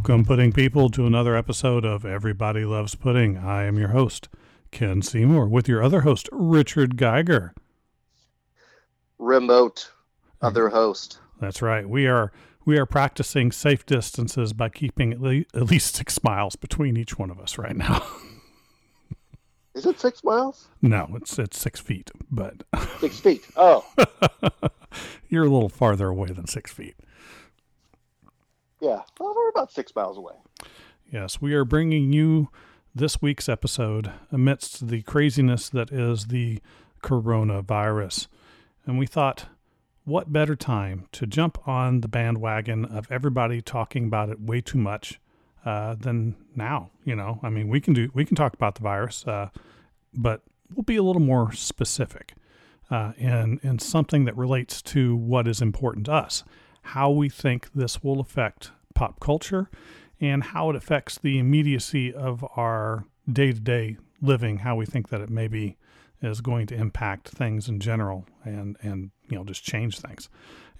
Welcome, pudding people, to another episode of Everybody Loves Pudding. I am your host, Ken Seymour, with your other host, Richard Geiger. Remote other host. That's right. We are we are practicing safe distances by keeping at, le- at least six miles between each one of us right now. Is it six miles? no, it's it's six feet, but Six feet. Oh, you're a little farther away than six feet. Yeah. Well, we're about six miles away. Yes, we are bringing you this week's episode amidst the craziness that is the coronavirus. And we thought, what better time to jump on the bandwagon of everybody talking about it way too much uh, than now? You know, I mean, we can do we can talk about the virus, uh, but we'll be a little more specific uh, in something that relates to what is important to us, how we think this will affect pop culture, and how it affects the immediacy of our day to day living, how we think that it maybe is going to impact things in general and, and you know just change things.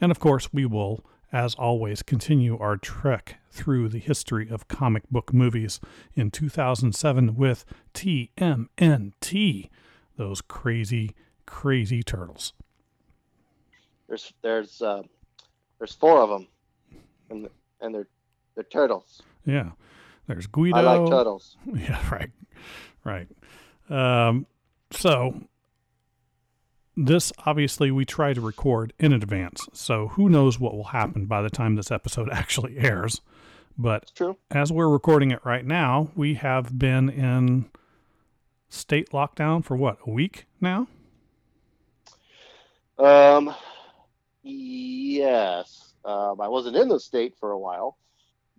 And of course, we will, as always, continue our trek through the history of comic book movies in 2007 with TMNT, those crazy, crazy turtles. There's there's uh, there's four of them, and and they're they're turtles. Yeah, there's Guido. I like turtles. Yeah, right, right. Um, so this obviously we try to record in advance, so who knows what will happen by the time this episode actually airs. But as we're recording it right now, we have been in state lockdown for what a week now. Um, yes. Um, I wasn't in the state for a while,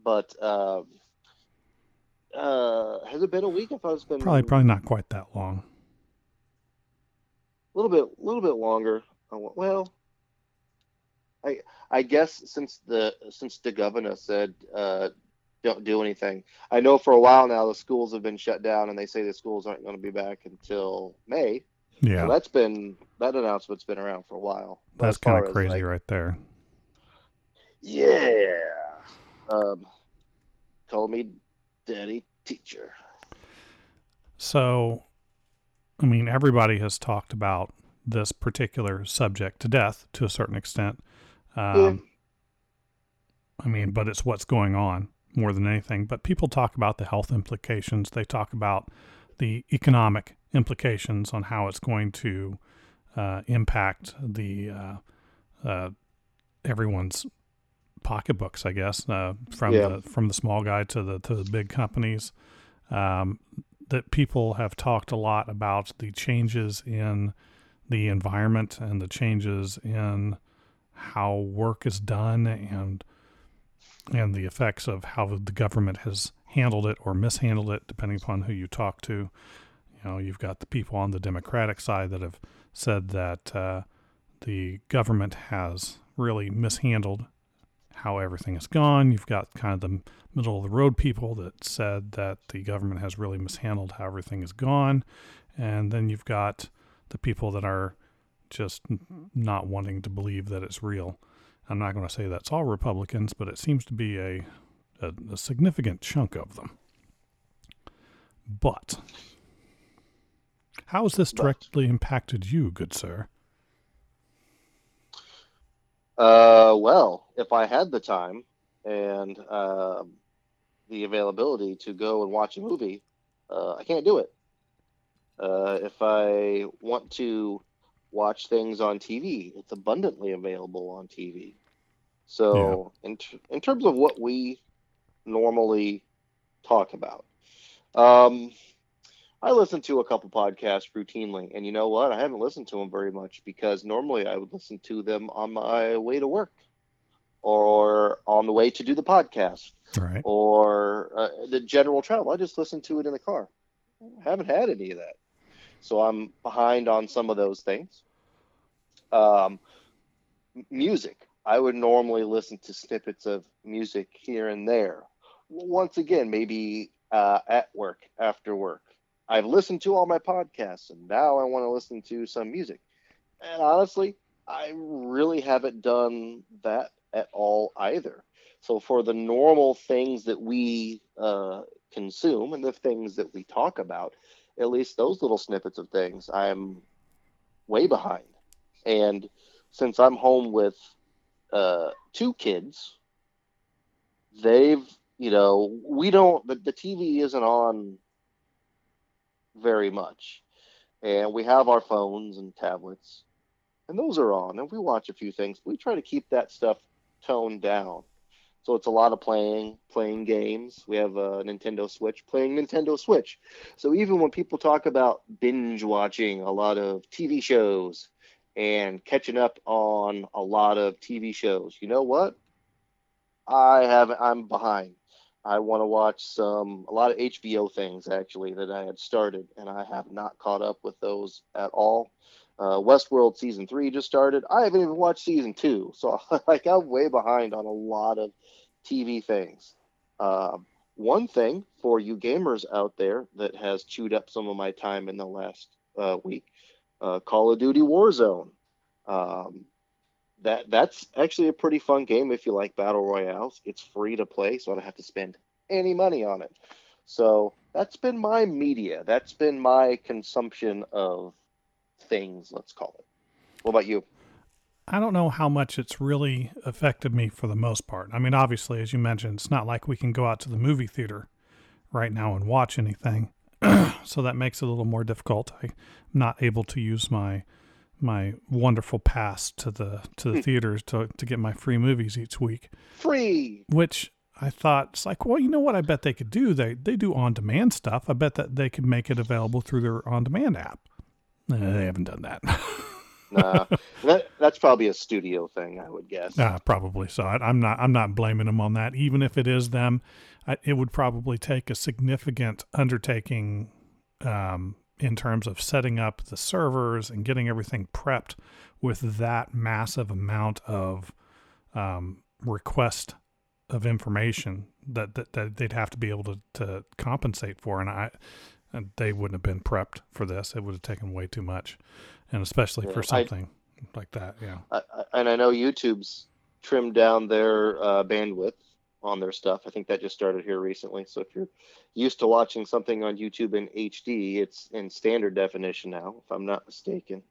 but um, uh, has it been a week? If I've been Probably, probably not quite that long. a little bit, a little bit longer. Uh, Well, I I guess since the since the governor said uh, don't do anything. I know for a while now the schools have been shut down, and they say the schools aren't going to be back until May. Yeah, So that's been that announcement's been around for a while. That's kind of crazy like, right there. Yeah. Um, told me, daddy teacher. So, I mean, everybody has talked about this particular subject to death to a certain extent. Um, I mean, but it's what's going on more than anything. But people talk about the health implications, they talk about the economic implications on how it's going to uh, impact the uh, uh, everyone's pocketbooks, I guess, uh, from Yeah. the from the small guy to the to the big companies. Um, that people have talked a lot about the changes in the environment and the changes in how work is done and and the effects of how the government has handled it or mishandled it depending upon who you talk to. You know you've got the people on the democratic side that have said that uh, the government has really mishandled how everything has gone. You've got kind of the middle of the road people that said that the government has really mishandled how everything has gone. And then you've got the people that are just not wanting to believe that it's real. I'm not going to say that's all Republicans, but it seems to be a, a, a significant chunk of them. But how has this But- directly impacted you, good sir? Uh, well, if I had the time and um the availability to go and watch a movie, uh, I can't do it. Uh, if I want to watch things on TV, it's abundantly available on TV. So, in, t- in terms of what we normally talk about, um, I listen to a couple podcasts routinely, and you know what? I haven't listened to them very much because normally I would listen to them on my way to work or on the way to do the podcast Right. or uh, the general travel. I just listen to it in the car. I haven't had any of that. So I'm behind on some of those things. Um, music. I would normally listen to snippets of music here and there. Once again, maybe uh, at work, after work. I've listened to all my podcasts and now I want to listen to some music. And honestly, I really haven't done that at all either. So for the normal things that we uh, consume and the things that we talk about, at least those little snippets of things, I'm way behind. And since I'm home with uh, two kids, they've, you know, we don't, the, the TV isn't on very much. And we have our phones and tablets, and those are on, and we watch a few things. We try to keep that stuff toned down. So it's a lot of playing, playing games. We have a Nintendo Switch, playing Nintendo Switch. So even when people talk about binge watching a lot of TV shows and catching up on a lot of TV shows, you know what? I have I'm behind. I want to watch some a lot of HBO things actually that I had started and I have not caught up with those at all. Uh, Westworld season three just started. I haven't even watched season two, so like I'm way behind on a lot of TV things. Uh, one thing for you gamers out there that has chewed up some of my time in the last uh, week, uh, Call of Duty Warzone. Um, that that's actually a pretty fun game if you like battle royales. It's free to play, so I don't have to spend any money on it. So that's been my media. That's been my consumption of things. Let's call it. What about you? I don't know how much it's really affected me for the most part. I mean, obviously, as you mentioned, it's not like we can go out to the movie theater right now and watch anything. so that makes it a little more difficult. I'm not able to use my my wonderful pass to the to the hmm. theaters to to get my free movies each week. Free. Which I thought it's like, well, you know what? I bet they could do. They they do on demand stuff. I bet that they could make it available through their on demand app. Uh, they haven't done that. nah, that that's probably a studio thing, I would guess. Uh, probably so. I, am not I'm not blaming them on that. Even if it is them, I, it would probably take a significant undertaking um, in terms of setting up the servers and getting everything prepped with that massive amount of um, request of information that, that, that they'd have to be able to, to compensate for. And I, and they wouldn't have been prepped for this. It would have taken way too much, and especially yeah, for something I, like that. Yeah. I, and I know YouTube's trimmed down their uh, bandwidth on their stuff. I think that just started here recently. So if you're used to watching something on YouTube in HD, it's in standard definition now, if I'm not mistaken.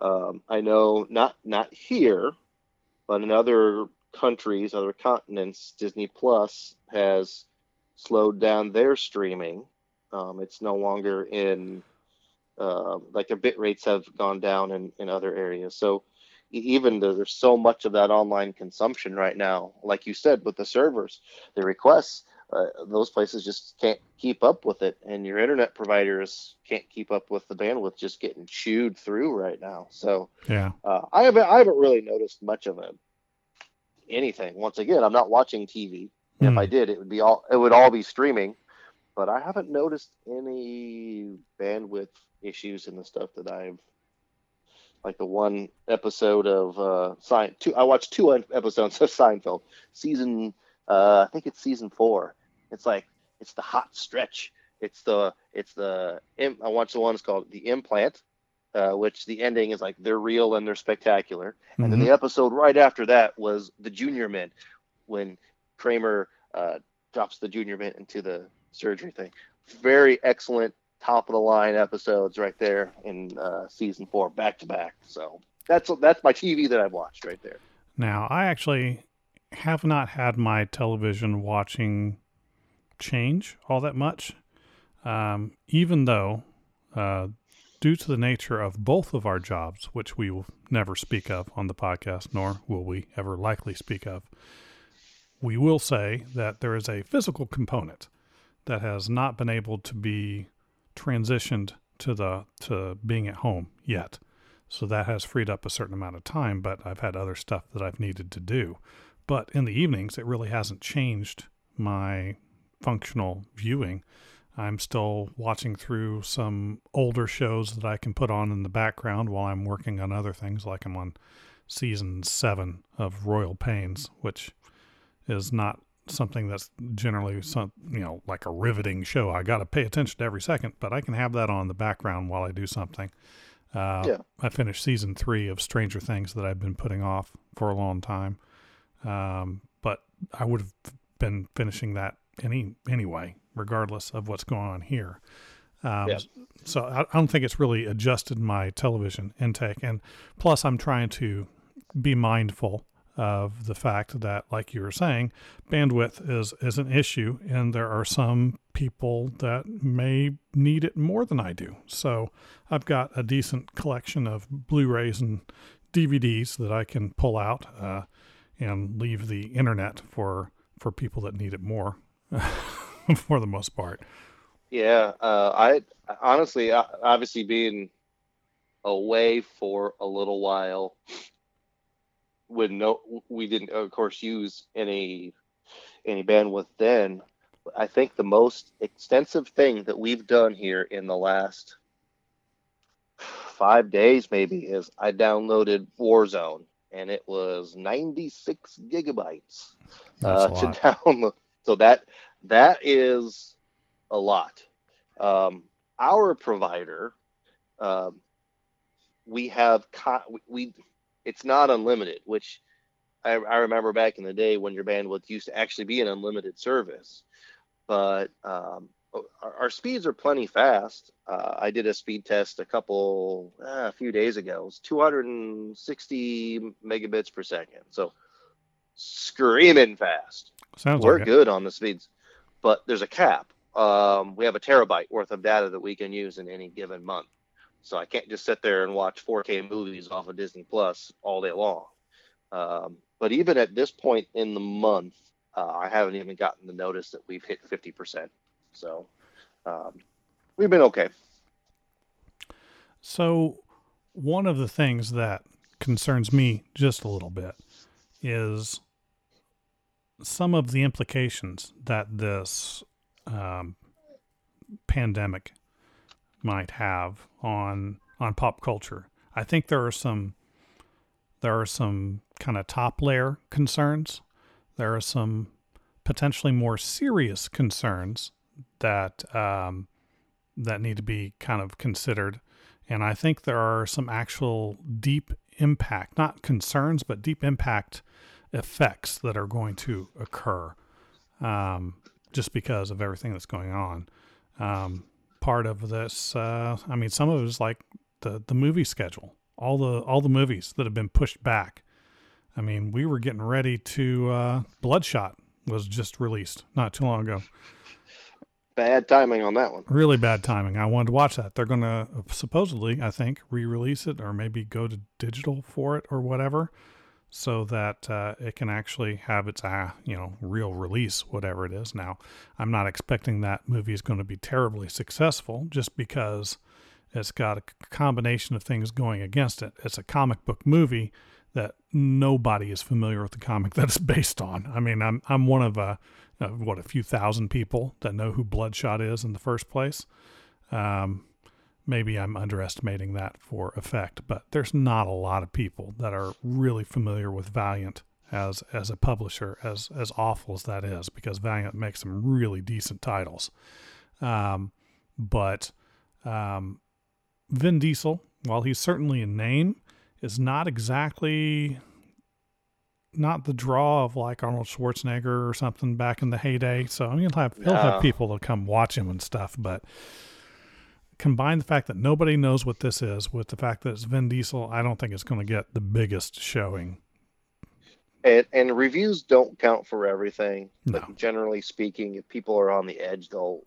Um, I know not not here, but in other countries, other continents, Disney Plus has slowed down their streaming. Um, it's no longer in uh, like their bit rates have gone down in, in other areas. So even though there's so much of that online consumption right now, like you said, with the servers, the requests, uh, those places just can't keep up with it, and your internet providers can't keep up with the bandwidth just getting chewed through right now. So yeah, uh, I haven't I haven't really noticed much of it. Anything. Once again, I'm not watching TV. Mm. If I did, it would be all it would all be streaming. But I haven't noticed any bandwidth issues in the stuff that I've like the one episode of uh Sein two I watched two episodes of Seinfeld. Season uh I think it's season 4 it's like it's the hot stretch. It's the it's the I watched the one it's called the implant uh, which the ending is like they're real and they're spectacular. Mm-hmm. and then the episode right after that was the junior mint when Kramer uh, drops the junior mint into the surgery thing. Very excellent top of the line episodes right there in uh, season four, back to back. So that's that's my TV that I've watched right there. Now I actually have not had my television watching change all that much, um, even though. Uh, due to the nature of both of our jobs, which we will never speak of on the podcast, nor will we ever likely speak of, we will say that there is a physical component that has not been able to be transitioned to the to being at home yet. So that has freed up a certain amount of time, but I've had other stuff that I've needed to do. But in the evenings, it really hasn't changed my functional viewing. I'm still watching through some older shows that I can put on in the background while I'm working on other things, like I'm on season seven of Royal Pains, which is not something that's generally some you know like a riveting show. I got to pay attention to every second, but I can have that on the background while I do something. Uh, yeah. I finished season three of Stranger Things that I've been putting off for a long time. Um, but I would have been finishing that any anyway, regardless of what's going on here. Um, Yeah. So I, I don't think it's really adjusted my television intake, and plus I'm trying to be mindful of the fact that, like you were saying, bandwidth is is an issue, and there are some people that may need it more than I do. So I've got a decent collection of Blu-rays and DVDs that I can pull out uh, and leave the internet for for people that need it more, for the most part. Yeah, uh, I honestly, obviously being away for a little while, when no, we didn't, of course, use any any bandwidth then. I think the most extensive thing that we've done here in the last five days, maybe, is I downloaded Warzone, and it was 96 gigabytes uh, to download. So that that is a lot. Um, our provider, um, we have we it's not unlimited, which I, I remember back in the day when your bandwidth used to actually be an unlimited service. But um, our, our speeds are plenty fast. Uh, I did a speed test a couple uh, a few days ago. It was 260 megabits per second. So screaming fast Sounds we're like it. good on the speeds, but there's a cap. Um, we have a terabyte worth of data that we can use in any given month. So I can't just sit there and watch 4K movies off of Disney Plus all day long. Um, but even at this point in the month, uh, I haven't even gotten the notice that we've hit 50%. So um, we've been okay. So, one of the things that concerns me just a little bit is some of the implications that this um, pandemic might have on on pop culture. I think there are some there are some kind of top layer concerns. There are some potentially more serious concerns that um, that need to be kind of considered. And I think there are some actual deep impact, not concerns, but deep impact effects that are going to occur um, just because of everything that's going on. Um, part of this, uh, I mean, some of it is like the, the movie schedule, all the all the movies that have been pushed back. I mean, we were getting ready to uh, Bloodshot was just released not too long ago Bad timing on that one. really bad timing. I wanted to watch that. They're going to supposedly, I think, re-release it or maybe go to digital for it or whatever, so that uh, it can actually have its uh, you know real release, whatever it is. Now, I'm not expecting that movie is going to be terribly successful, just because it's got a combination of things going against it. It's a comic book movie that nobody is familiar with the comic that it's based on. I mean, I'm I'm one of a uh, what a few thousand people that know who Bloodshot is in the first place. Um, maybe I'm underestimating that for effect, but there's not a lot of people that are really familiar with Valiant as as a publisher, as as awful as that is, because Valiant makes some really decent titles. Um, but um, Vin Diesel, while he's certainly a name, is not exactly not the draw of like Arnold Schwarzenegger or something back in the heyday. So he'll have he'll No. have people to come watch him and stuff, but combine the fact that nobody knows what this is with the fact that it's Vin Diesel, I don't think it's going to get the biggest showing. And, and reviews don't count for everything. No. But generally speaking, if people are on the edge, they'll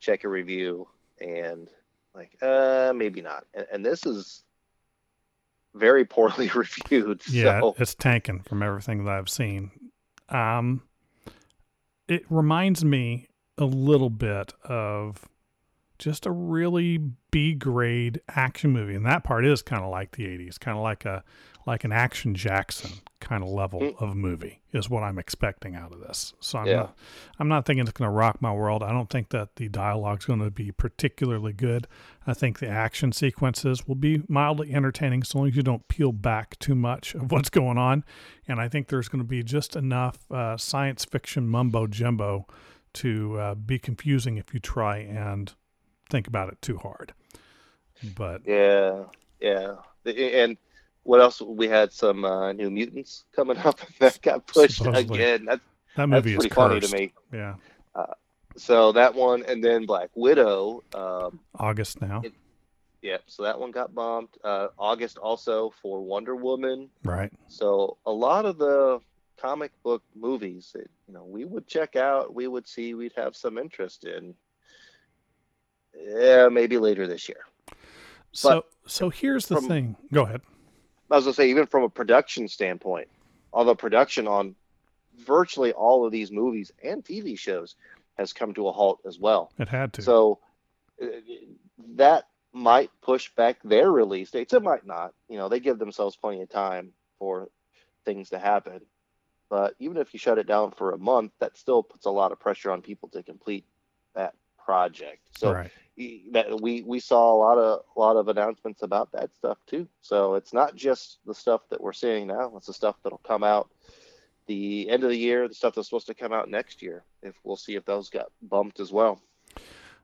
check a review and like, uh, maybe not. And, and this is very poorly reviewed. Yeah, So it's tanking from everything that I've seen. Um, it reminds me a little bit of just a really B grade action movie, and that part is kind of like the '80s, kind of like a like an Action Jackson kind of level Mm. of movie is what I'm expecting out of this. So I'm Yeah. not I'm not thinking it's going to rock my world. I don't think that the dialogue's going to be particularly good. I think the action sequences will be mildly entertaining so long as you don't peel back too much of what's going on. And I think there's going to be just enough uh, science fiction mumbo jumbo to uh, be confusing if you try and think about it too hard. But yeah, yeah. And what else? We had some uh, New Mutants coming up that got pushed Supposedly. again. That's, That that's movie pretty is funny to me. Yeah, So that one, and then Black Widow. Um, August now. It- yeah, so that one got bombed. Uh, August also for Wonder Woman. right. So a lot of the comic book movies that you know we would check out, we would see, we'd have some interest in. Yeah, maybe later this year. So so here's the from- thing. Go ahead. I was gonna say, even from a production standpoint, although production on virtually all of these movies and TV shows has come to a halt as well. It had to. So uh, that might push back their release dates. It might not. You know, they give themselves plenty of time for things to happen. But even if you shut it down for a month, that still puts a lot of pressure on people to complete that project. So right. that we we saw a lot of a lot of announcements about that stuff too. So it's not just the stuff that we're seeing now; it's the stuff that'll come out the end of the year, the stuff that's supposed to come out next year. If we'll see if those got bumped as well.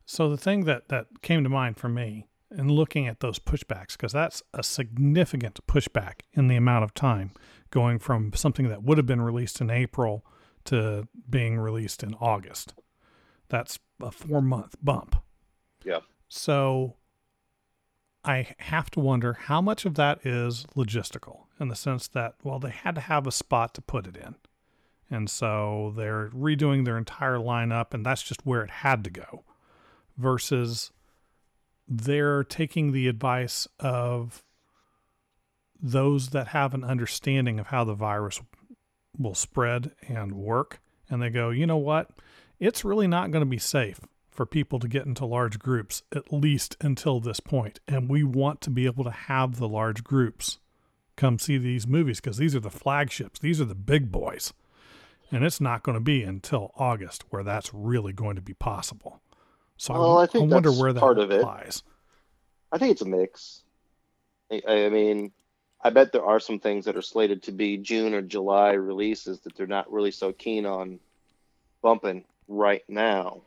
So the thing that that came to mind for me in looking at those pushbacks, because that's a significant pushback in the amount of time going from something that would have been released in April to being released in August. That's a four month bump. Yeah. So I have to wonder how much of that is logistical in the sense that, well, they had to have a spot to put it in. And so they're redoing their entire lineup, and that's just where it had to go versus they're taking the advice of those that have an understanding of how the virus will spread and work. And they go, you know what? It's really not going to be safe for people to get into large groups, at least until this point. And we want to be able to have the large groups come see these movies because these are the flagships, these are the big boys. And it's not going to be until August where that's really going to be possible. So Well, I think wonder where that part of it. lies. I think it's a mix. I, I mean, I bet there are some things that are slated to be June or July releases that they're not really so keen on bumping right now.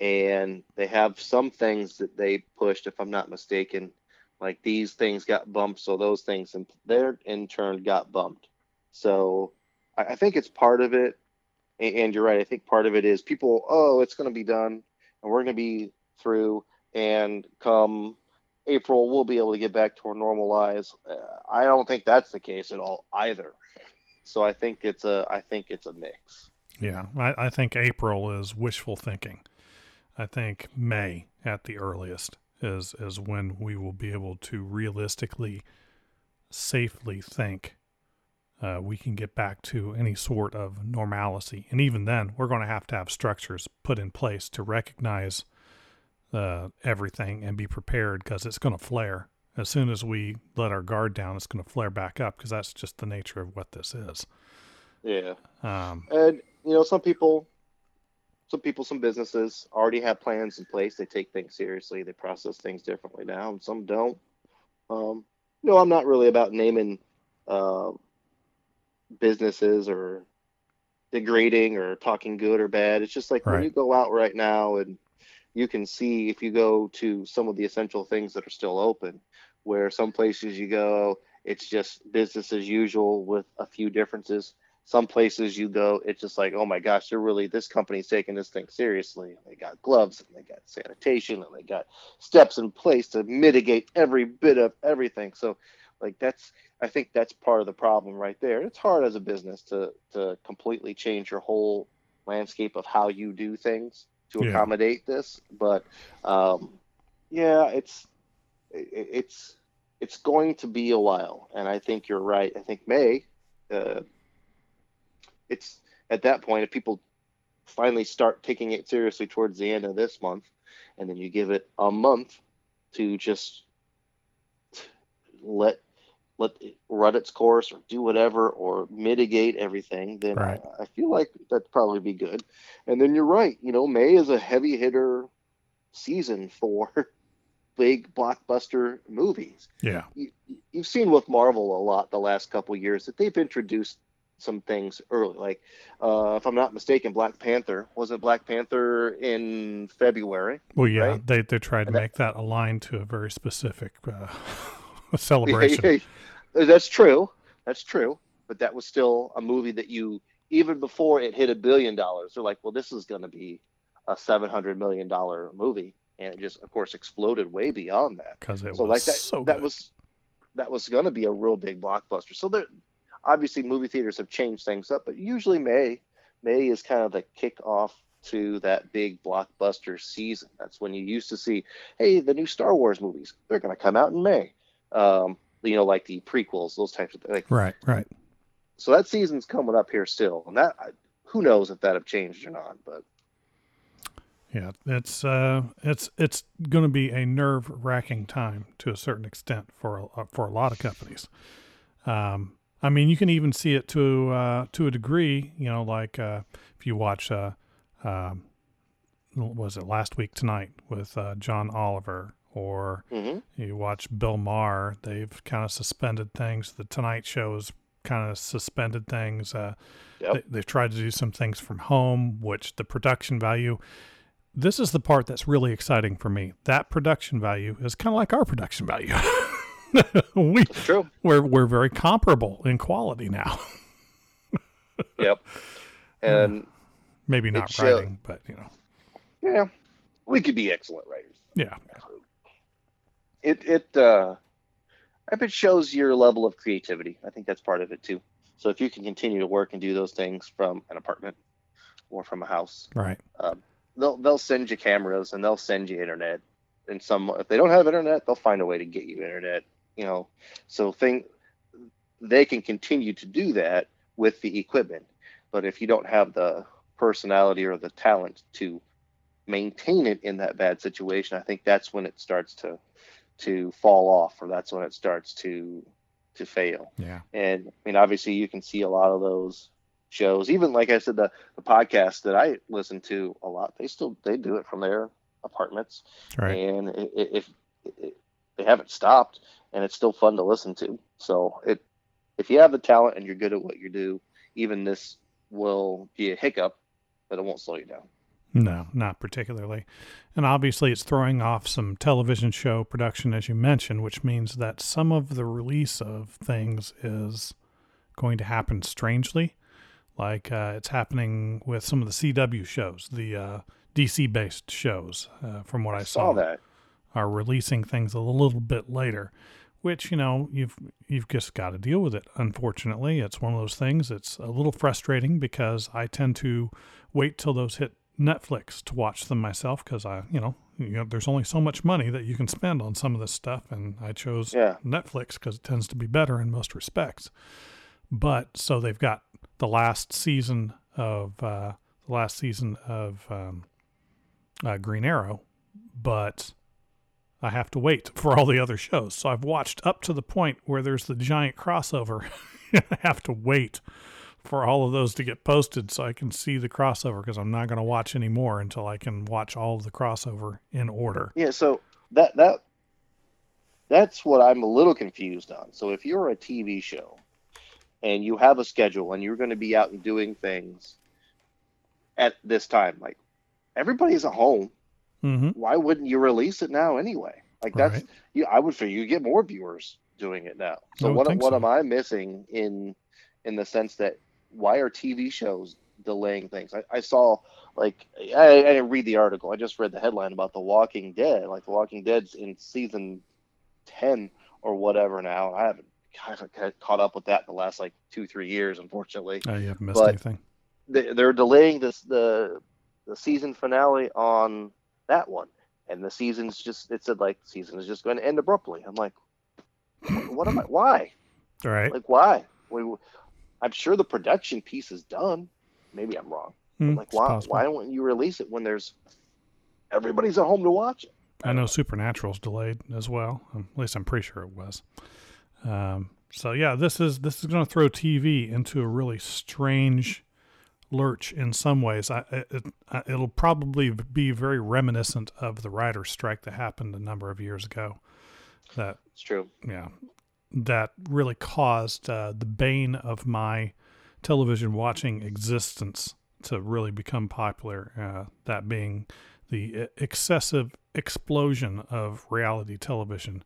And they have some things that they pushed, if I'm not mistaken, like these things got bumped, so those things and their in turn got bumped. So I, I think it's part of it. And, and you're right. I think part of it is people, oh, it's going to be done and we're going to be through and come April, we'll be able to get back to our normal lives. Uh, I don't think that's the case at all either. So I think it's a I think it's a mix. Yeah, I, I think April is wishful thinking. I think May at the earliest is is when we will be able to realistically, safely think uh, we can get back to any sort of normalcy. And even then, we're going to have to have structures put in place to recognize uh, everything and be prepared because it's going to flare. As soon as we let our guard down, it's going to flare back up because that's just the nature of what this is. Yeah. Um, And you know, some people some people, some businesses already have plans in place. They take things seriously. They process things differently now, and some don't. Um, no, I'm not really about naming uh, businesses or degrading or talking good or bad. It's just like when you go out right now and you can see if you go to some of the essential things that are still open, where some places you go, it's just business as usual with a few differences. Some places you go, it's just like, oh my gosh, they're really this company's taking this thing seriously. They got gloves and they got sanitation and they got steps in place to mitigate every bit of everything. So, like that's, I think that's part of the problem right there. It's hard as a business to to completely change your whole landscape of how you do things to Yeah. accommodate this. But um, yeah, it's it, it's it's going to be a while, and I think you're right. I think May. Uh, it's at that point if people finally start taking it seriously towards the end of this month, and then you give it a month to just let let it run its course or do whatever or mitigate everything, then Right. I, I feel like that'd probably be good. And then you're right. You know, May is a heavy hitter season for big blockbuster movies. yeah. You, you've seen with Marvel a lot the last couple years that they've introduced some things early. Like, uh, if I'm not mistaken, Black Panther wasn't Black Panther in February. Well, yeah, right? they they tried to that- make that aligned to a very specific uh, celebration. That's true. That's true. But that was still a movie that you even before it hit a billion dollars, they're like, well, this is going to be a seven hundred million dollar movie, and it just, of course, exploded way beyond that. Because it So was like that, so that good. was that was going to be a real big blockbuster. So there, obviously, movie theaters have changed things up, but usually May, May is kind of the kickoff to that big blockbuster season. That's when you used to see, hey, the new Star Wars movies, they're going to come out in May. Um, you know, like the prequels, those types of things. like. right, right. So that season's coming up here still, and that who knows if that have changed or not, but. Yeah, it's uh, it's it's going to be a nerve wracking time to a certain extent for a, for a lot of companies. Um, I mean, you can even see it to uh, to a degree. You know, like uh, if you watch, uh, um, was it last week tonight with uh, John Oliver, or hmm you watch Bill Maher. They've kind of suspended things. The Tonight Show is kind of suspended things. Uh, Yep. they, they've tried to do some things from home, which the production value. This is the part that's really exciting for me. That production value is kind of like our production value. we true. we're we're very comparable in quality now. Yep. And Maybe not show- writing, but you know, yeah, we could be excellent writers. yeah, it it uh it shows your level of creativity. I think that's part of it too. So if you can continue to work and do those things from an apartment or from a house, right, they'll they'll send you cameras and they'll send you internet. And some if they don't have internet, they'll find a way to get you internet. You know, so thing they can continue to do that with the equipment. But if you don't have the personality or the talent to maintain it in that bad situation, I think that's when it starts to to fall off, or that's when it starts to to fail. yeah, And I mean, obviously, you can see a lot of those shows. Even like I said, the the podcast that I listen to a lot, they still they do it from their apartments, right, and i- i- if, if they haven't stopped, and it's still fun to listen to. So it if you have the talent and you're good at what you do, even this will be a hiccup, but it won't slow you down. No, not particularly. And obviously, it's throwing off some television show production, as you mentioned, which means that some of the release of things is going to happen strangely. Like uh, it's happening with some of the CW shows, the uh, DC based shows, uh, from what I, saw that. are releasing things a little bit later, which you know you've you've just got to deal with it. Unfortunately, it's one of those things. It's a little frustrating because I tend to wait till those hit Netflix to watch them myself because I you know you know there's only so much money that you can spend on some of this stuff, and I chose Yeah. Netflix because it tends to be better in most respects. But so they've got the last season of uh, the last season of um, uh, Green Arrow, but I have to wait for all the other shows. So I've watched up to the point where there's the giant crossover. I have to wait for all of those to get posted so I can see the crossover because I'm not going to watch any more until I can watch all of the crossover in order. Yeah, so that that that's what I'm a little confused on. So if you're a TV show and you have a schedule and you're going to be out and doing things at this time, like everybody's at home, hmm why wouldn't you release it now anyway? Like that's Right. you. I would figure you get more viewers doing it now. So what what so. am I missing in in the sense that why are TV shows delaying things? I, I saw like I, I didn't read the article. I just read the headline about The Walking Dead. Like The Walking Dead's in season ten or whatever now. I haven't kind of caught up with that in the last like two three years, unfortunately Oh, you haven't missed But- anything. they- they're delaying this the the season finale on that one and the season's just it said like season is just going to end abruptly i'm like what am i why All right. like why we, i'm sure the production piece is done maybe i'm wrong Hmm, like why possible. why don't you release it when there's everybody's at home to watch it I know Supernatural's delayed as well. Um, at least I'm pretty sure it was. Um, so yeah, this is this is going to throw TV into a really strange lurch in some ways. I, it, it'll probably be very reminiscent of the writer's strike that happened a number of years ago. That it's true yeah, that really caused uh, the bane of my television watching existence to really become popular. Uh, that being the e- excessive explosion of reality television,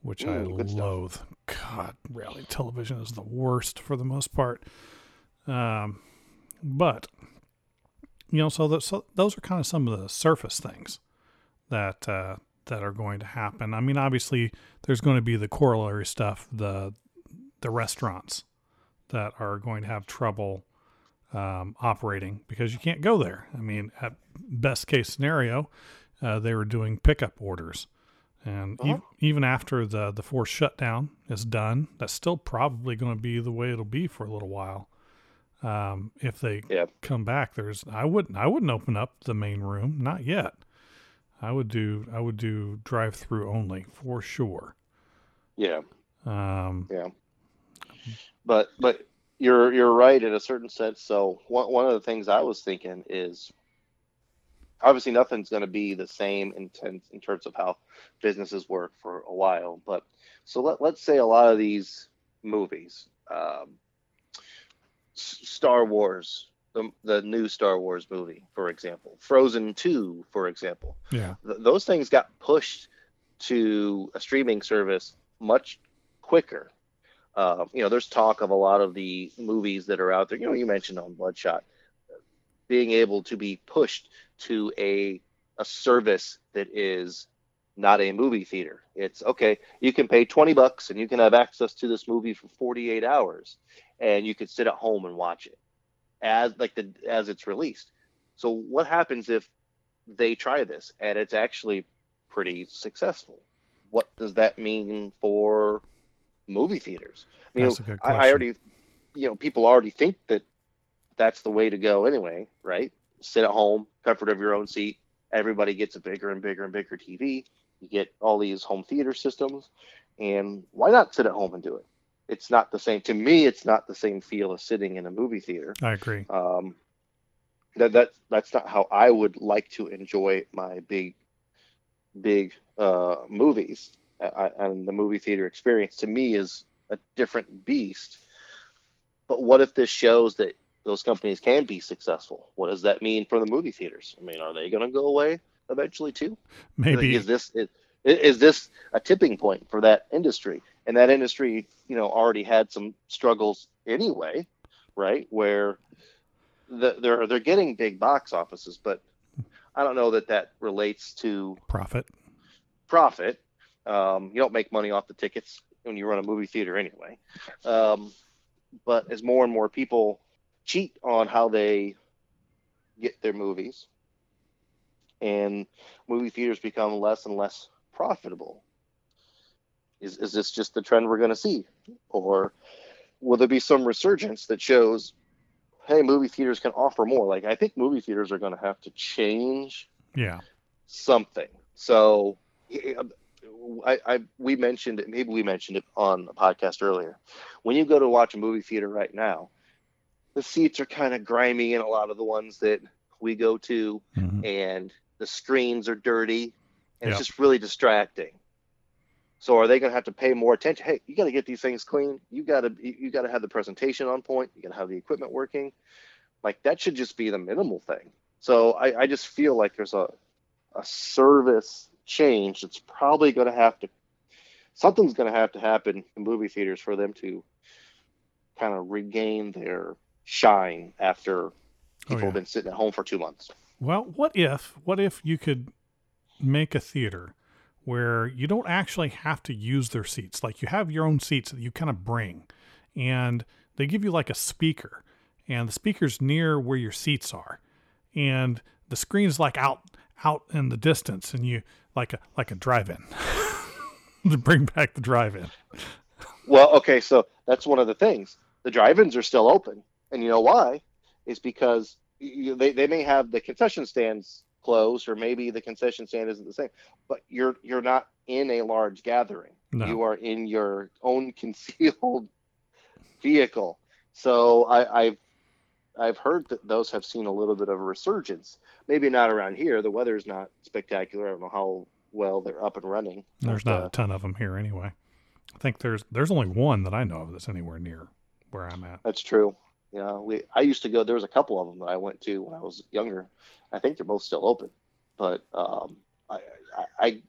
which I good stuff. loathe. God, reality television is the worst for the most part. Um, but you know, so, th- so those are kind of some of the surface things that uh, that are going to happen. I mean, obviously, there's going to be the corollary stuff, the the restaurants that are going to have trouble um, operating because you can't go there. I mean, at best case scenario, uh, they were doing pickup orders, and Uh-huh. ev- even after the the forced shutdown is done, that's still probably going to be the way it'll be for a little while. Um, if they Yeah. come back, there's I wouldn't I wouldn't open up the main room, not yet. I would do I would do drive through only for sure. Yeah. Um, Yeah. But but you're you're right in a certain sense. So one one of the things I was thinking is obviously nothing's going to be the same in in terms of how businesses work for a while. But so let let's say a lot of these movies, um, Star Wars, the the new Star Wars movie, for example, Frozen Two, for example yeah, th- those things got pushed to a streaming service much quicker. Um, you know, there's talk of a lot of the movies that are out there. You know, you mentioned on Bloodshot being able to be pushed to a a service that is not a movie theater. It's okay, you can pay 20 bucks and you can have access to this movie for 48 hours and you could sit at home and watch it as like the as it's released. So what happens if they try this and it's actually pretty successful? What does that mean for movie theaters? I mean, That's a good I, I already, you know, people already think that that's the way to go anyway, right? Sit at home, comfort of your own seat. Everybody gets a bigger and bigger and bigger TV. You get all these home theater systems, and why not sit at home and do it? It's not the same. To me, it's not the same feel as sitting in a movie theater. I agree. Um, that that that's not how I would like to enjoy my big, big uh, movies. I, and the movie theater experience to me is a different beast. But what if this shows that those companies can be successful? What does that mean for the movie theaters? I mean, are they going to go away eventually too? Maybe is this is, is this a tipping point for that industry? And that industry, you know, already had some struggles anyway, right? Where the, they're they're getting big box offices, but I don't know that that relates to profit. profit. Um, you don't make money off the tickets when you run a movie theater anyway. Um, but as more and more people cheat on how they get their movies, and movie theaters become less and less profitable, is, is this just the trend we're going to see? Or will there be some resurgence that shows, hey, movie theaters can offer more? Like, I think movie theaters are going to have to change Yeah, something. So I, I we mentioned it, maybe we mentioned it on a podcast earlier. When you go to watch a movie theater right now, the seats are kind of grimy in a lot of the ones that we go to, Mhm. and the screens are dirty, and Yeah. it's just really distracting. So are they going to have to pay more attention? Hey, you got to get these things clean. You got to you got to have the presentation on point. You got to have the equipment working. Like that should just be the minimal thing. So I, I just feel like there's a a service change that's probably going to have to something's going to have to happen in movie theaters for them to kind of regain their shine after oh, people Oh, yeah. have been sitting at home for two months. Well, what if what if you could make a theater where you don't actually have to use their seats? Like you have your own seats that you kind of bring and they give you like a speaker and the speaker's near where your seats are and the screen's like out out in the distance and you like a like a drive-in to bring back the drive-in. Well, okay, so that's one of the things. The drive-ins are still open, and you know why? Is because you, they they may have the concession stands closed, or maybe the concession stand isn't the same. But you're you're not in a large gathering. No. You are in your own concealed vehicle. So I, I've I've heard that those have seen a little bit of a resurgence. Maybe not around here. The weather's not spectacular. I don't know how well they're up and running. There's not uh, a ton of them here anyway. I think there's there's only one that I know of that's anywhere near where I'm at. That's true. Yeah, we. I used to go. There was a couple of them that I went to when I was younger. I think they're both still open, but um, I, I, I,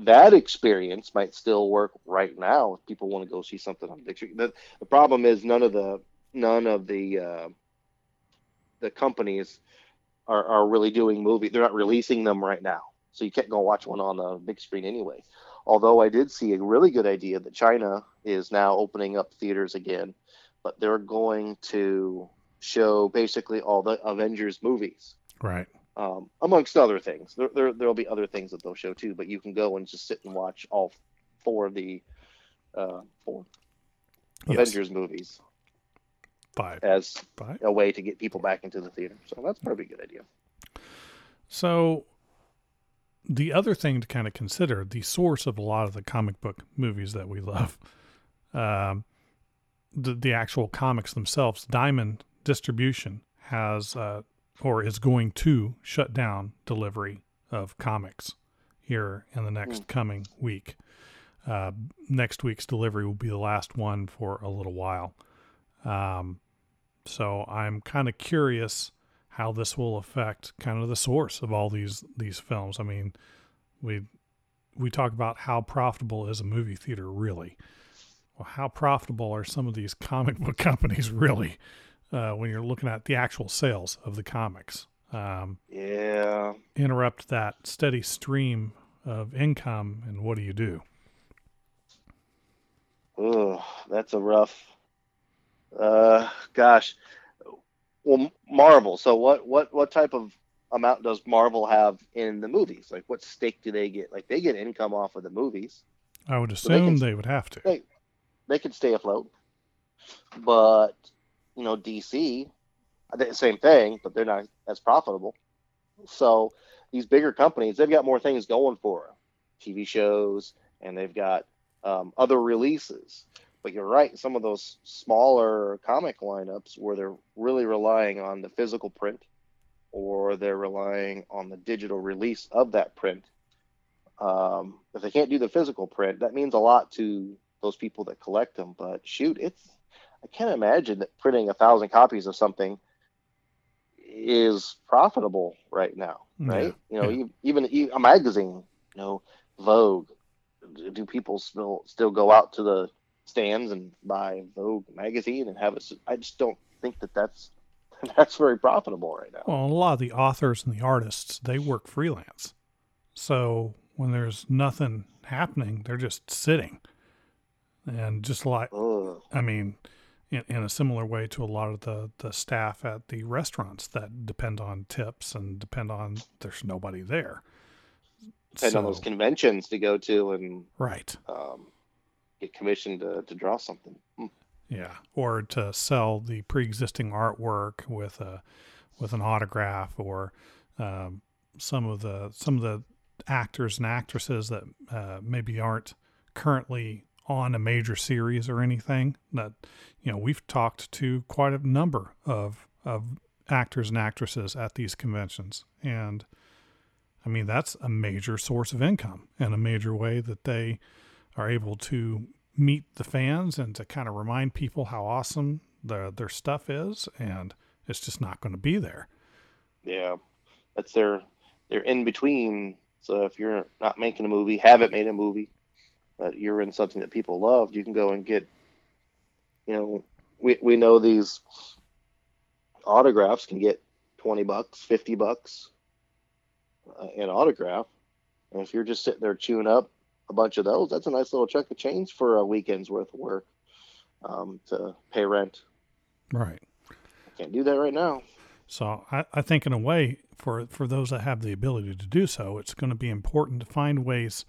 that experience might still work right now if people want to go see something on the big screen. The, the problem is none of the none of the uh, the companies are, are really doing movie. They're not releasing them right now, so you can't go watch one on the big screen anyway. Although I did see a really good idea that China is now opening up theaters again, but they're going to show basically all the Avengers movies. Right um, amongst other things. There, there there'll be other things that they'll show too, but you can go and just sit and watch all four of the uh, four yes. Avengers movies. Five as Five. a way to get people back into the theater. So that's probably a good idea. So the other thing to kind of consider, the source of a lot of the comic book movies that we love, um, the the actual comics themselves, Diamond Distribution has uh, or is going to shut down delivery of comics here in the next mm. coming week. Uh, next week's delivery will be the last one for a little while. Um, so I'm kind of curious how this will affect kind of the source of all these these films. I mean, we we talk about how profitable is a movie theater really. Well, how profitable are some of these comic book companies really? uh, when you're looking at the actual sales of the comics. Um, yeah. Interrupt that steady stream of income, and what do you do? Oh, that's a rough. Uh, gosh. Well, Marvel. So what? What? What type of amount does Marvel have in the movies? Like, what stake do they get? Like, they get income off of the movies. I would assume so they, can, they, would have to. They, they could stay afloat, but you know, DC, the same thing, but they're not as profitable. So these bigger companies, they've got more things going for them, TV shows, and they've got um, other releases. But you're right, some of those smaller comic lineups where they're really relying on the physical print or they're relying on the digital release of that print. Um, if they can't do the physical print, that means a lot to those people that collect them. But shoot, it's I can't imagine that printing a thousand copies of something is profitable right now, right? Yeah. You know, yeah. even a magazine, you know, Vogue. Do people still still go out to the stands and buy Vogue magazine and have it? I just don't think that that's that's very profitable right now. Well, a lot of the authors and the artists they work freelance, so when there's nothing happening, they're just sitting, and just like Ugh. I mean, in, in a similar way to a lot of the, the staff at the restaurants that depend on tips and depend on there's nobody there. Depend so, on those conventions to go to and right um, get commissioned to, to draw something. Hmm. Yeah, or to sell the pre-existing artwork with a with an autograph, or um, some of the some of the actors and actresses that uh, maybe aren't currently on a major series or anything. That you know, we've talked to quite a number of of actors and actresses at these conventions, and I mean that's a major source of income and a major way that they are able to meet the fans and to kind of remind people how awesome their their stuff is, and it's just not going to be there. Yeah, that's their their in between. So if you're not making a movie, haven't made a movie, but you're in something that people loved, you can go and get, you know, we, we know these autographs can get 20 bucks, 50 bucks uh, an autograph. And if you're just sitting there chewing up a bunch of those, that's a nice little chunk of change for a weekend's worth of work um, to pay rent. Right. I can't do that right now. So I, I think in a way, for for those that have the ability to do so, it's going to be important to find ways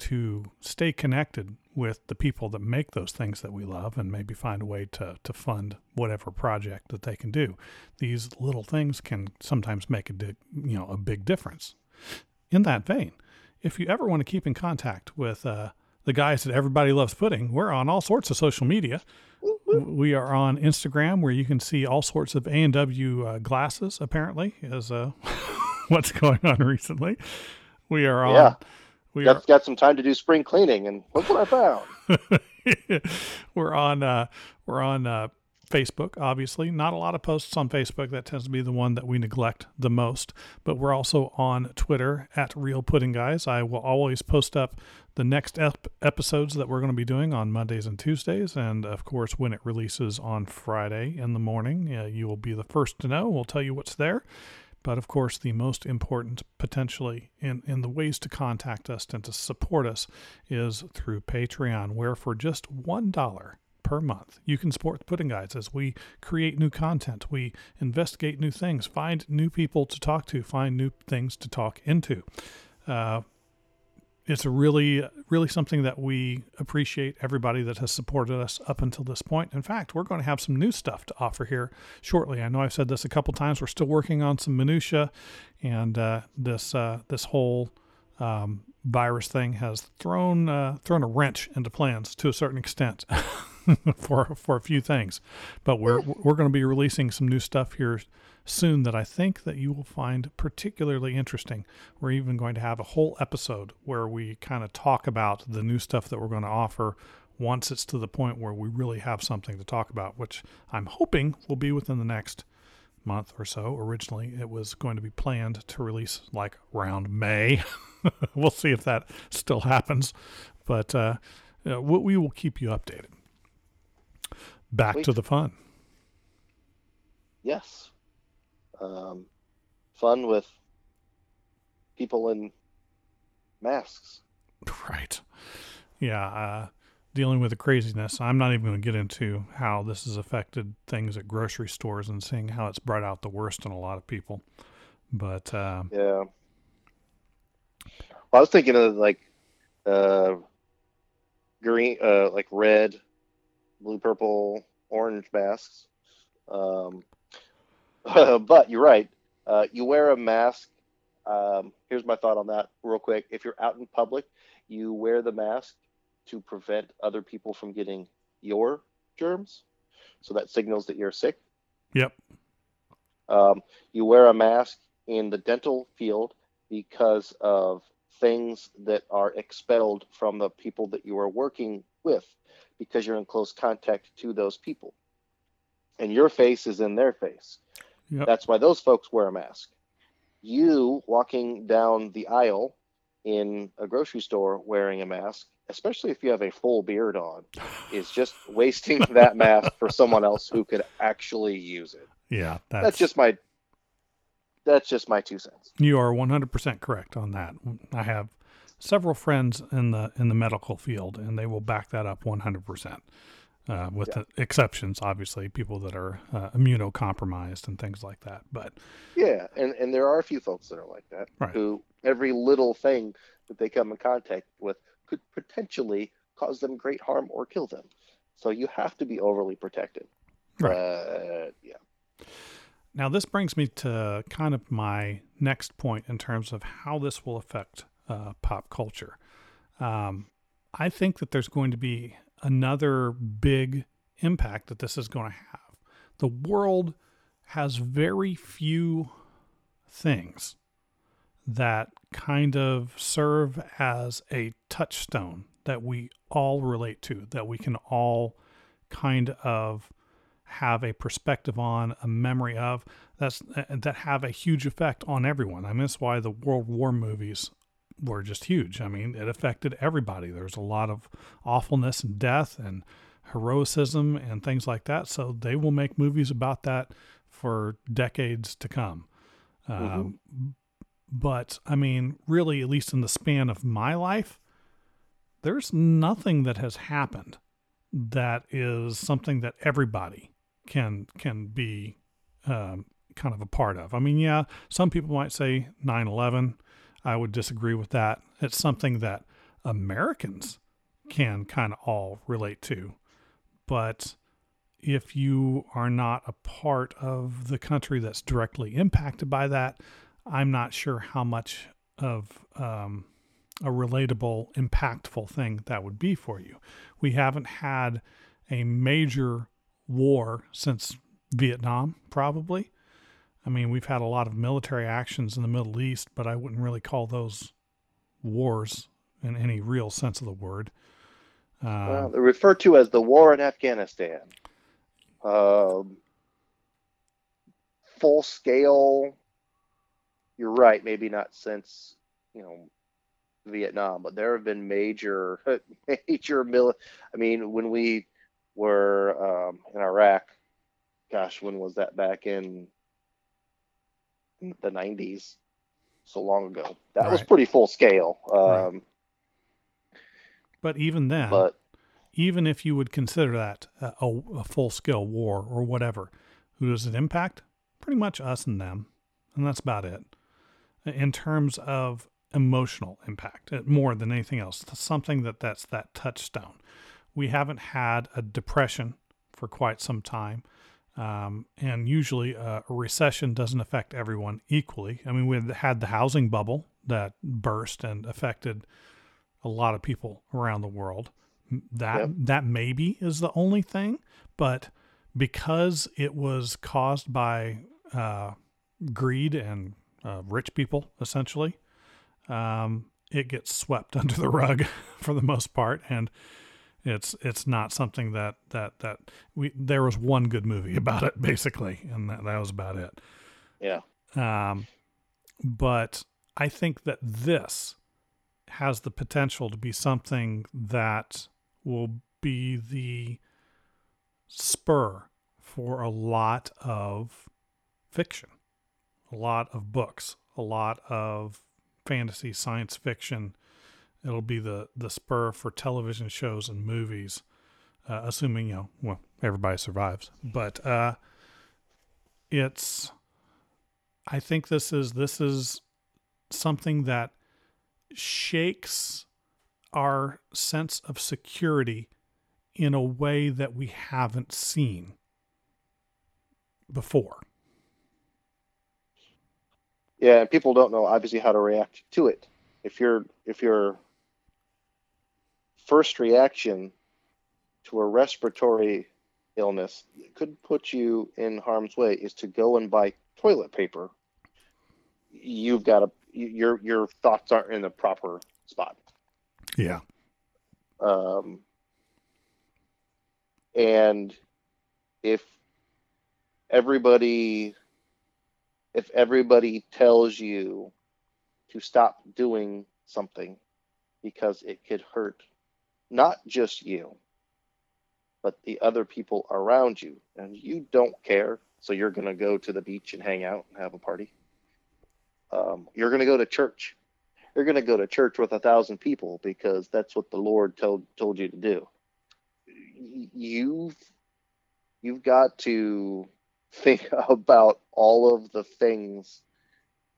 to stay connected with the people that make those things that we love and maybe find a way to, to fund whatever project that they can do. These little things can sometimes make a di- you know a big difference. In that vein, if you ever want to keep in contact with uh, the guys that everybody loves pudding, we're on all sorts of social media. We are on Instagram where you can see all sorts of A and W uh, glasses. Apparently, is uh, what's going on recently. We are on. Yeah we got, are... got some time to do spring cleaning, and look what I found. we're on uh, we're on uh, Facebook, obviously. Not a lot of posts on Facebook. That tends to be the one that we neglect the most. But we're also on Twitter at Real Pudding Guys. I will always post up the next ep- episodes that we're going to be doing on Mondays and Tuesdays. And of course, when it releases on Friday in the morning, uh, you will be the first to know. We'll tell you what's there. But of course, the most important potentially in, in the ways to contact us and to support us is through Patreon, where for just $1 per month. You can support the Pudding Guys as we create new content, we investigate new things, find new people to talk to, find new things to talk into. Uh, it's really, really something that we appreciate everybody that has supported us up until this point. In fact, we're going to have some new stuff to offer here shortly. I know I've said this a couple times. We're still working on some minutia, and uh, this uh, this whole um, virus thing has thrown uh, thrown a wrench into plans to a certain extent for for a few things. But we're we're going to be releasing some new stuff here soon that I think that you will find particularly interesting. We're even going to have a whole episode where we kind of talk about the new stuff that we're going to offer once it's to the point where we really have something to talk about, which I'm hoping will be within the next month or so. Originally, it was going to be planned to release like around May. we'll see if that still happens, but uh, we will keep you updated. Back Sweet. to the fun. Yes. Um, fun with people in masks. Right. Yeah. Uh, dealing with the craziness. I'm not even going to get into how this has affected things at grocery stores and seeing how it's brought out the worst in a lot of people. But uh, yeah, well, I was thinking of like uh, green, uh, like red, blue, purple, orange masks. Um, but you're right. Uh, you wear a mask. Um, here's my thought on that, real quick. If you're out in public, you wear the mask to prevent other people from getting your germs. So that signals that you're sick. Yep. Um, you wear a mask in the dental field because of things that are expelled from the people that you are working with because you're in close contact to those people. And your face is in their face. Yep. That's why those folks wear a mask. You walking down the aisle in a grocery store wearing a mask, especially if you have a full beard on, is just wasting that mask for someone else who could actually use it. Yeah, that's, that's just my that's just my two cents. You are 100% correct on that. I have several friends in the in the medical field, and they will back that up 100%. Uh, with yeah. exceptions, obviously, people that are uh, immunocompromised and things like that. But yeah, and and there are a few folks that are like that right. who every little thing that they come in contact with could potentially cause them great harm or kill them. So you have to be overly protected. Right. Uh, yeah. Now, this brings me to kind of my next point in terms of how this will affect uh, pop culture. Um, I think that there's going to be another big impact that this is going to have. The world has very few things that kind of serve as a touchstone that we all relate to, that we can all kind of have a perspective on, a memory of, that's that have a huge effect on everyone. I mean, why the World War movies were just huge. I mean, it affected everybody. There's a lot of awfulness and death and heroism and things like that. So they will make movies about that for decades to come. Mm-hmm. Um, but I mean, really, at least in the span of my life, there's nothing that has happened that is something that everybody can can be um, kind of a part of. I mean, yeah, some people might say 9/11 I would disagree with that. It's something that Americans can kind of all relate to. But if you are not a part of the country that's directly impacted by that, I'm not sure how much of um, a relatable, impactful thing that would be for you. We haven't had a major war since Vietnam, probably. I mean, we've had a lot of military actions in the Middle East, but I wouldn't really call those wars in any real sense of the word. Uh, well, they're referred to as the war in Afghanistan. Um, full scale, you're right. Maybe not since you know Vietnam, but there have been major, major mil. I mean, when we were um, in Iraq, gosh, when was that? Back in the '90s, so long ago. That right. was pretty full scale. Um, right. But even then, but even if you would consider that a, a full scale war or whatever, who does it impact? Pretty much us and them, and that's about it. In terms of emotional impact, more than anything else, something that that's that touchstone. We haven't had a depression for quite some time. Um, and usually uh, a recession doesn't affect everyone equally. I mean, we had the housing bubble that burst and affected a lot of people around the world. That yep. that maybe is the only thing, but because it was caused by uh, greed and uh, rich people, essentially, um, it gets swept under the rug for the most part, and it's it's not something that that that we there was one good movie about it basically, and that, that was about it. Yeah. Um, but I think that this has the potential to be something that will be the spur for a lot of fiction, a lot of books, a lot of fantasy, science fiction, It'll be the the spur for television shows and movies, uh, assuming you know well everybody survives. But uh, it's I think this is this is something that shakes our sense of security in a way that we haven't seen before. Yeah, and people don't know obviously how to react to it. If you're if you're first reaction to a respiratory illness could put you in harm's way is to go and buy toilet paper. You've got to your your thoughts aren't in the proper spot. Yeah. Um and if everybody if everybody tells you to stop doing something because it could hurt not just you, but the other people around you. And you don't care. So you're going to go to the beach and hang out and have a party. Um, you're going to go to church. You're going to go to church with a thousand people because that's what the Lord told told you to do. You've you've got to think about all of the things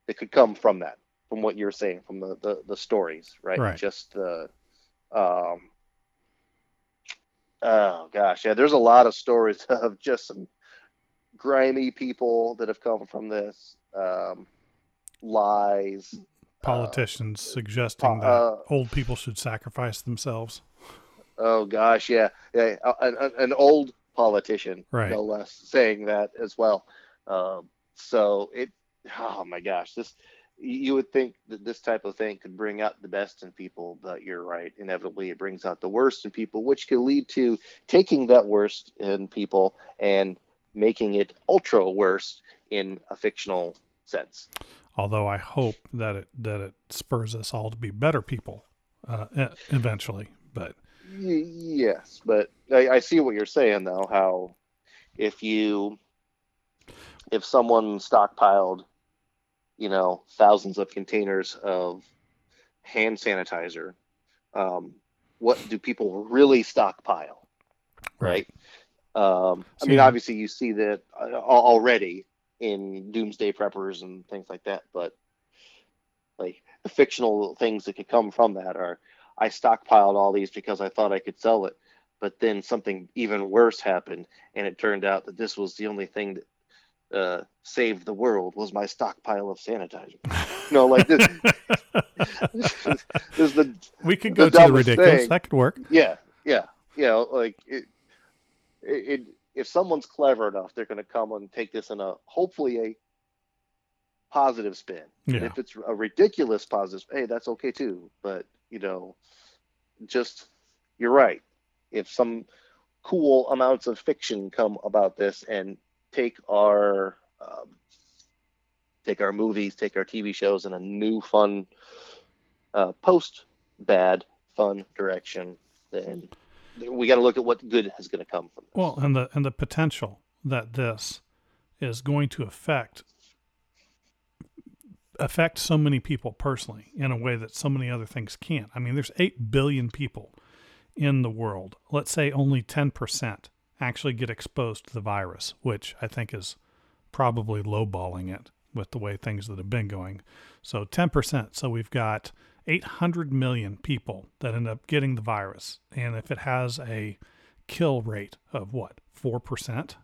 that could come from that, from what you're saying, from the the, the stories, right? right? Just the um, Oh gosh, yeah. There's a lot of stories of just some grimy people that have come from this. Um, lies. Politicians uh, suggesting that uh, old people should sacrifice themselves. Oh gosh, yeah, yeah. Uh, an, an old politician, right. no less, saying that as well. Um, so it, oh my gosh, this you would think that this type of thing could bring out the best in people, but you're right. Inevitably, it brings out the worst in people, which could lead to taking that worst in people and making it ultra worst in a fictional sense. Although I hope that it that it spurs us all to be better people uh, eventually. But yes, but I, I see what you're saying though. How if you if someone stockpiled you know, thousands of containers of hand sanitizer. Um, what do people really stockpile? Right. Um, I mean, obviously, you see that uh, already in doomsday preppers and things like that, but like the fictional things that could come from that are I stockpiled all these because I thought I could sell it, but then something even worse happened, and it turned out that this was the only thing that uh, saved the world was my stockpile of sanitizer. no, like this, this, is the we could go the to the ridiculous. Thing. That could work. Yeah, yeah, you know, like it, it, it if someone's clever enough, they're going to come and take this in a hopefully a positive spin. Yeah. if it's a ridiculous positive, hey, that's okay too. But you know, just you're right. If some cool amounts of fiction come about this and take our um, take our movies, take our TV shows in a new fun uh, post bad fun direction, then we got to look at what good is going to come from this. Well, and the and the potential that this is going to affect affect so many people personally in a way that so many other things can't. I mean, there's 8 billion people in the world. Let's say only 10% actually get exposed to the virus, which I think is probably lowballing it with the way things that have been going. So 10%. So we've got 800 million people that end up getting the virus. And if it has a kill rate of what, 4%?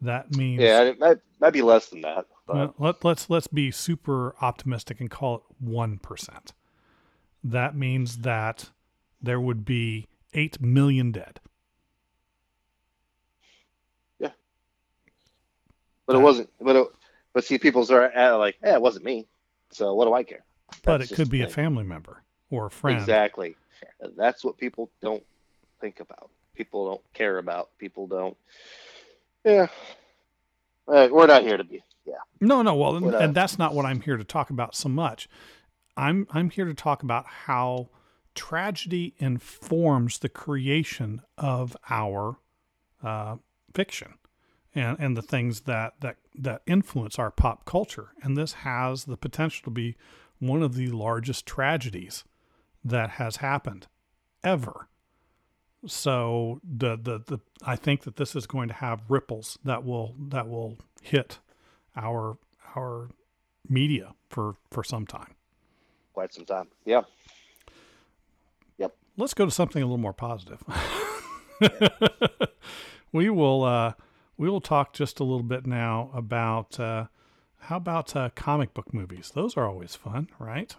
That means yeah, it might, might be less than that. But. Let, let's let's be super optimistic and call it one percent. That means that there would be eight million dead. Yeah, but it wasn't. But it, but see, people are like, "Yeah, it wasn't me." So what do I care? but it could be a family member or a friend. Exactly. That's what people don't think about. People don't care about. People don't. Yeah. we're not here to be. Yeah. No, no. Well, and, and that's not what I'm here to talk about so much. I'm I'm here to talk about how tragedy informs the creation of our uh, fiction and and the things that that that influence our pop culture. And this has the potential to be one of the largest tragedies that has happened ever. So the, the the I think that this is going to have ripples that will that will hit our our media for for some time. Quite some time. Yeah. Yep. Let's go to something a little more positive. we will uh, we will talk just a little bit now about uh, how about uh, comic book movies? Those are always fun, right?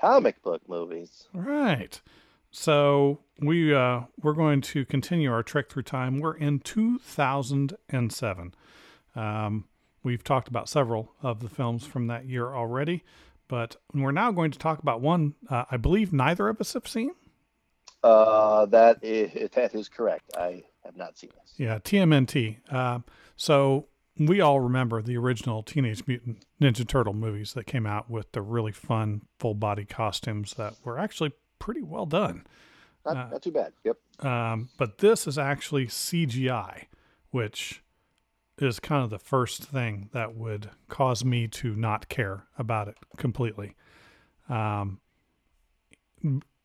Comic book movies. Right. So we uh, we're going to continue our trek through time. We're in 2007. Um, we've talked about several of the films from that year already, but we're now going to talk about one uh, I believe neither of us have seen. Uh, that is, that is correct. I have not seen this. Yeah, TMNT. Uh, so we all remember the original Teenage Mutant Ninja Turtle movies that came out with the really fun full body costumes that were actually pretty well done. Not, uh, not too bad. Yep. Um, but this is actually CGI, which is kind of the first thing that would cause me to not care about it completely. Um,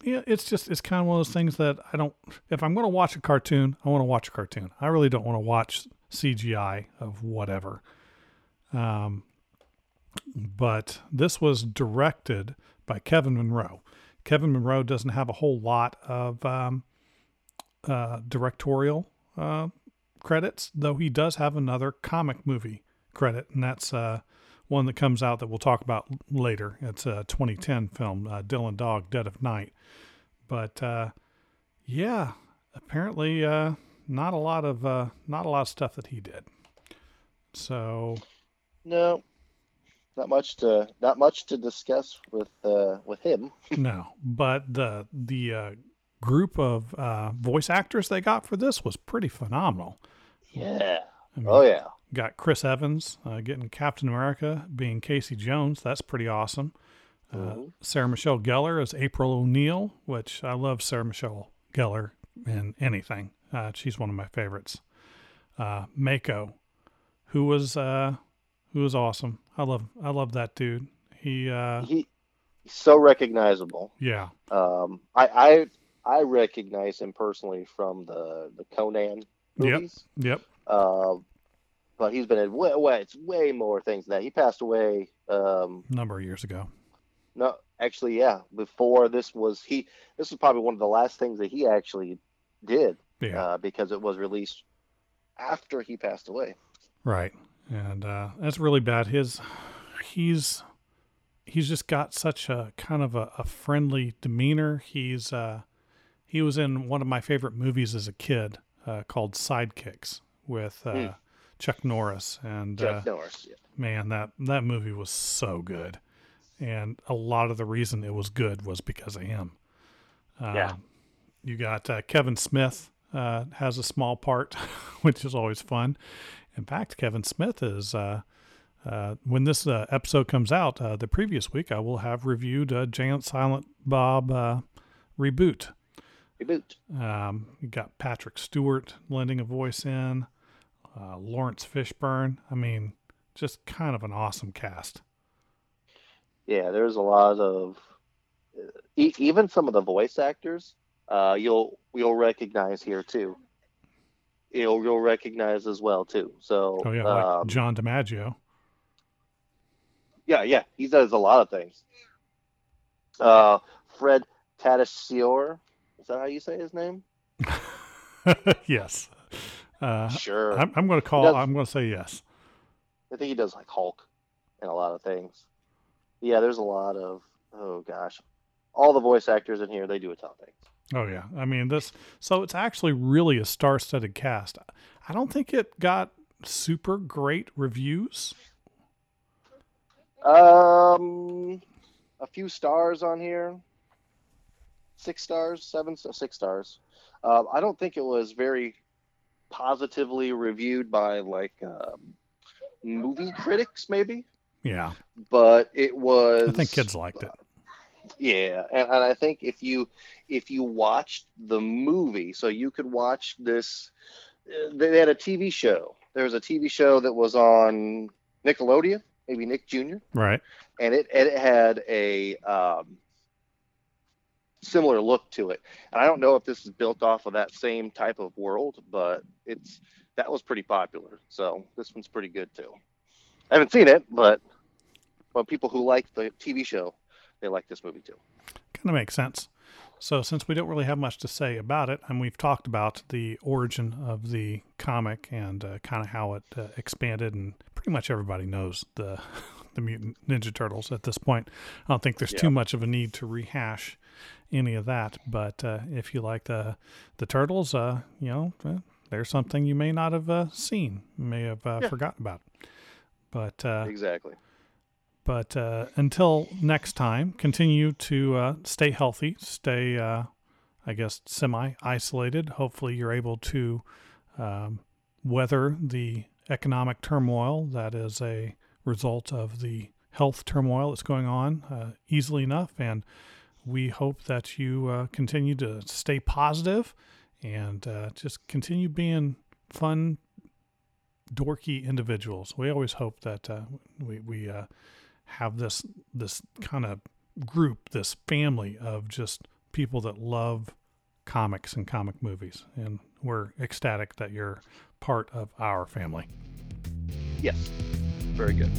yeah, it's just it's kind of one of those things that I don't. If I'm going to watch a cartoon, I want to watch a cartoon. I really don't want to watch CGI of whatever. Um, but this was directed by Kevin Munroe. Kevin Munroe doesn't have a whole lot of um, uh, directorial uh, credits, though he does have another comic movie credit, and that's uh, one that comes out that we'll talk about later. It's a 2010 film, uh, Dylan Dog, Dead of Night. But uh, yeah, apparently uh, not a lot of uh, not a lot of stuff that he did. So no, not much to not much to discuss with uh, with him. no, but the the uh, group of uh, voice actors they got for this was pretty phenomenal. Yeah. I mean, oh yeah. Got Chris Evans uh, getting Captain America, being Casey Jones. That's pretty awesome. Uh, mm-hmm. Sarah Michelle Gellar as April O'Neil, which I love Sarah Michelle Gellar in anything. Uh, she's one of my favorites. Uh, Mako, who was uh, who was awesome. I love I love that dude. He uh, he he's so recognizable. Yeah. Um, I I I recognize him personally from the the Conan movies. Yep. Yep. Uh, but he's been in way, way it's way more things than that. He passed away um, a number of years ago. No, actually, yeah. Before this was he. This was probably one of the last things that he actually did yeah. Uh, because it was released after he passed away. Right, and uh, that's really bad. His he's he's just got such a kind of a, a friendly demeanor. He's uh, he was in one of my favorite movies as a kid uh, called Sidekicks with uh, mm. Chuck Norris and Chuck uh, Norris. Yeah. Man, that that movie was so good, and a lot of the reason it was good was because of him. yeah. You got Kevin Smith uh, has a small part, which is always fun. In fact, Kevin Smith is. Uh, uh, when this uh, episode comes out, uh, the previous week, I will have reviewed uh, and Silent Bob uh, reboot. Reboot. Um, you got Patrick Stewart lending a voice in, uh, Laurence Fishburne. I mean, just kind of an awesome cast. Yeah, there's a lot of e- even some of the voice actors. Uh, you'll you'll recognize here too. You'll you'll recognize as well too. So Oh yeah, like um, John DiMaggio. yeah, yeah, he does a lot of things. Uh, Fred Tatasciore, is that how you say his name? yes. Uh, Sure. I'm, I'm going to call. does- I'm going to say yes. I think he does like Hulk and a lot of things. Yeah, there's a lot of oh gosh, all the voice actors in here they do a ton of things. Oh yeah. I mean this. So it's actually really a star-studded cast. I don't think it got super great reviews. Um, a few stars on here. Six stars, seven, six stars. Um, I don't think it was very positively reviewed by like um, movie critics, maybe, Yeah, but it was. I think kids liked it. Yeah, and, and I think if you if you watched the movie, so you could watch this. uh, They had a TV show. There was a TV show that was on Nickelodeon, maybe Nick Jr. Right. and it and it had a um, similar look to it. And I don't know if this is built off of that same type of world, but it's that was pretty popular. So this one's pretty good too. I haven't seen it, but but people who like the TV show, they like this movie too. Kind of makes sense. So, since we don't really have much to say about it, and we've talked about the origin of the comic and uh, kind of how it uh, expanded, and pretty much everybody knows the the Mutant Ninja Turtles at this point. I don't think there's Yeah. too much of a need to rehash any of that. But uh, if you like the the turtles, uh, you know, uh, there's something you may not have uh, seen, may have uh, Yeah. forgotten about. But uh, Exactly. but uh, until next time, continue to uh, stay healthy, stay, uh, I guess, semi isolated. Hopefully, you're able to um, weather the economic turmoil that is a result of the health turmoil that's going on uh, easily enough. And we hope that you uh, continue to stay positive and uh, just continue being fun, dorky individuals. We always hope that uh, we, we uh, have this this kind of group, this family of just people that love comics and comic movies, and we're ecstatic that you're part of our family. Yes. Very good.